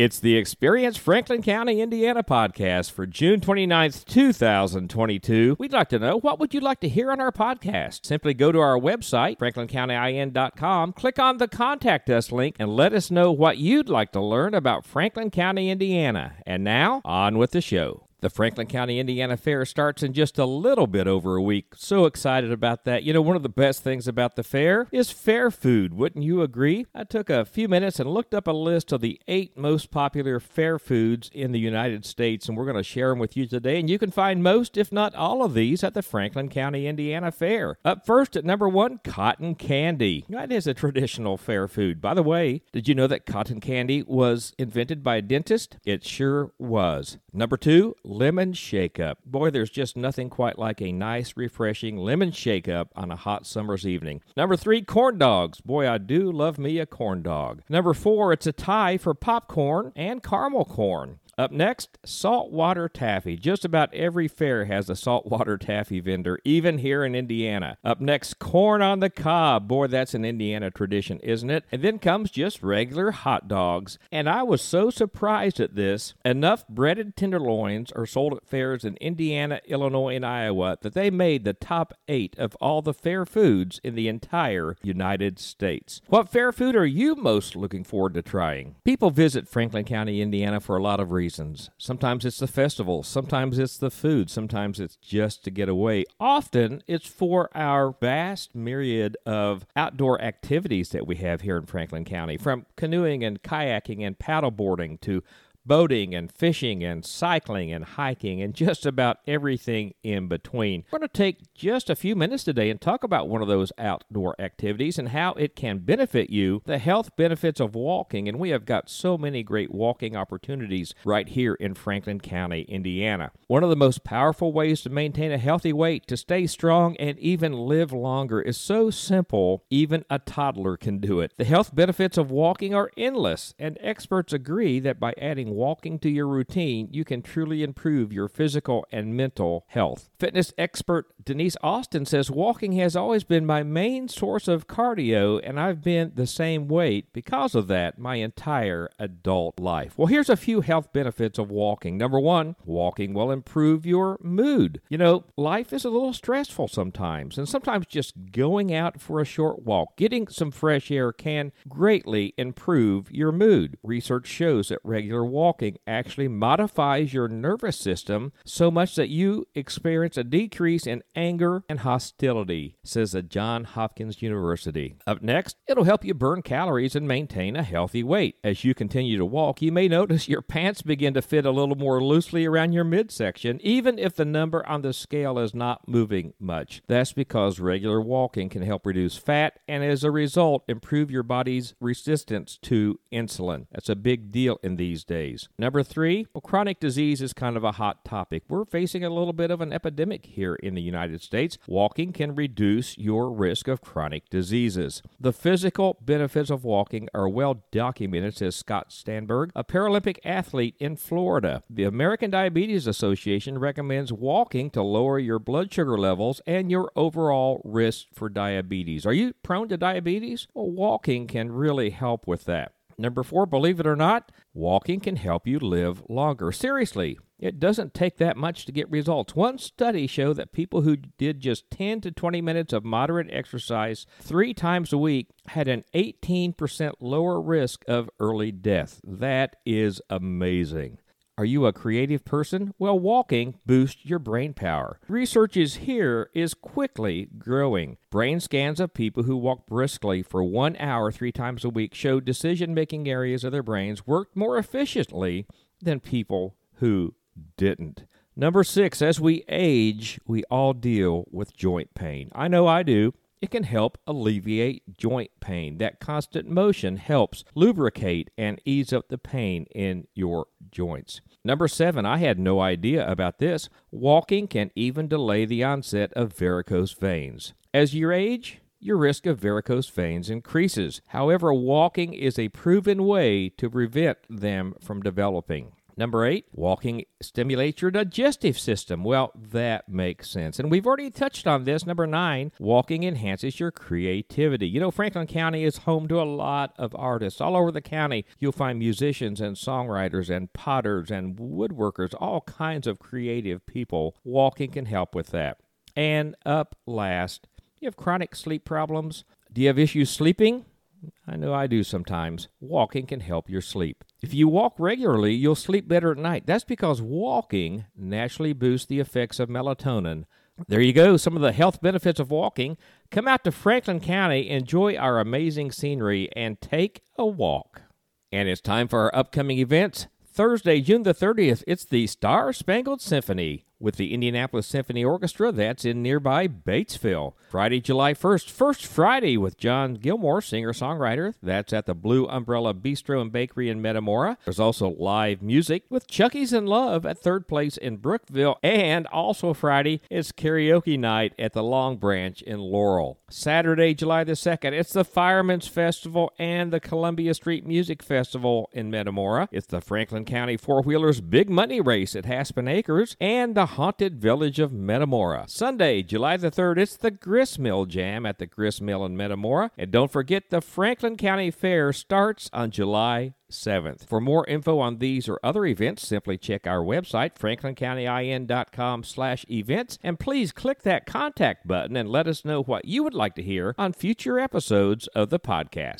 It's the Experience Franklin County, Indiana podcast for June 29th, 2022. We'd like to know what would you like to hear on our podcast? Simply go to our website, franklincountyin.com, click on the contact us link, and let us know what you'd like to learn about Franklin County, Indiana. And now, on with the show. The Franklin County, Indiana Fair starts in just a little bit over a week. So excited about that. You know, one of the best things about the fair is fair food. Wouldn't you agree? I took a few minutes and looked up a list of the eight most popular fair foods in the United States, and we're going to share them with you today. And you can find most, if not all of these, at the Franklin County, Indiana Fair. Up first at number one, cotton candy. That is a traditional fair food. By the way, did you know that cotton candy was invented by a dentist? It sure was. Number two, lemon shake up. Boy, there's just nothing quite like a nice, refreshing lemon shake up on a hot summer's evening. Number three, corn dogs. Boy, I do love me a corn dog. Number four, it's a tie for popcorn and caramel corn. Up next, saltwater taffy. Just about every fair has a saltwater taffy vendor, even here in Indiana. Up next, corn on the cob. Boy, that's an Indiana tradition, isn't it? And then comes just regular hot dogs. And I was so surprised at this. Enough breaded tenderloins are sold at fairs in Indiana, Illinois, and Iowa that they made the top eight of all the fair foods in the entire United States. What fair food are you most looking forward to trying? People visit Franklin County, Indiana for a lot of reasons Sometimes it's the festival, sometimes it's the food, sometimes it's just to get away. Often it's for our vast myriad of outdoor activities that we have here in Franklin County, from canoeing and kayaking and paddleboarding to boating and fishing and cycling and hiking and just about everything in between. We're going to take just a few minutes today and talk about one of those outdoor activities and how it can benefit you, the health benefits of walking. And we have got so many great walking opportunities right here in Franklin County, Indiana. One of the most powerful ways to maintain a healthy weight, to stay strong, and even live longer is so simple, even a toddler can do it. The health benefits of walking are endless, and experts agree that by adding walking to your routine, you can truly improve your physical and mental health. Fitness expert Denise Austin says walking has always been my main source of cardio, and I've been the same weight because of that my entire adult life. Well, here's a few health benefits of walking. Number one, walking will improve your mood. You know, life is a little stressful sometimes, and sometimes just going out for a short walk, getting some fresh air can greatly improve your mood. Research shows that regular walking actually modifies your nervous system so much that you experience a decrease in anger and hostility, says the Johns Hopkins University. Up next, it'll help you burn calories and maintain a healthy weight. As you continue to walk, you may notice your pants begin to fit a little more loosely around your midsection, even if the number on the scale is not moving much. That's because regular walking can help reduce fat and, as a result, improve your body's resistance to insulin. That's a big deal in these days. Number three, well, chronic disease is kind of a hot topic. We're facing a little bit of an epidemic here in the United States. Walking can reduce your risk of chronic diseases. The physical benefits of walking are well documented, says Scott Stanberg, a Paralympic athlete in Florida. The American Diabetes Association recommends walking to lower your blood sugar levels and your overall risk for diabetes. Are you prone to diabetes? Well, walking can really help with that. Number four, believe it or not, walking can help you live longer. Seriously, it doesn't take that much to get results. One study showed that people who did just 10 to 20 minutes of moderate exercise three times a week had an 18% lower risk of early death. That is amazing. Are you a creative person? Well, walking boosts your brain power. Research is here is quickly growing. Brain scans of people who walk briskly for one hour three times a week showed decision making areas of their brains worked more efficiently than people who didn't. Number six, as we age, we all deal with joint pain. I know I do. It can help alleviate joint pain. That constant motion helps lubricate and ease up the pain in your joints. Number seven, I had no idea about this. Walking can even delay the onset of varicose veins. As you age, your risk of varicose veins increases. However, walking is a proven way to prevent them from developing. Number eight, walking stimulates your digestive system. Well, that makes sense. And we've already touched on this. Number nine, walking enhances your creativity. You know, Franklin County is home to a lot of artists. All over the county, you'll find musicians and songwriters and potters and woodworkers, all kinds of creative people. Walking can help with that. And up last, you have chronic sleep problems. Do you have issues sleeping? I know I do sometimes. Walking can help your sleep. If you walk regularly, you'll sleep better at night. That's because walking naturally boosts the effects of melatonin. There you go, some of the health benefits of walking. Come out to Franklin County, enjoy our amazing scenery, and take a walk. And it's time for our upcoming events. Thursday, June the 30th, it's the Star Spangled Symphony with the Indianapolis Symphony Orchestra. That's in nearby Batesville. Friday, July 1st, First Friday with John Gilmore, singer songwriter. That's at the Blue Umbrella Bistro and Bakery in Metamora. There's also live music with Chucky's in Love at Third Place in Brookville. And also Friday is karaoke night at the Long Branch in Laurel. Saturday, July the 2nd, it's the Firemen's Festival and the Columbia Street Music Festival in Metamora. It's the Franklin County Four Wheelers Big Money Race at Haspin Acres and the haunted village of Metamora. Sunday, July the 3rd, it's the Gristmill Jam at the Gristmill in Metamora. And don't forget the Franklin County Fair starts on July 7th. For more info on these or other events, simply check our website, franklincountyin.com slash events, and please click that contact button and let us know what you would like to hear on future episodes of the podcast.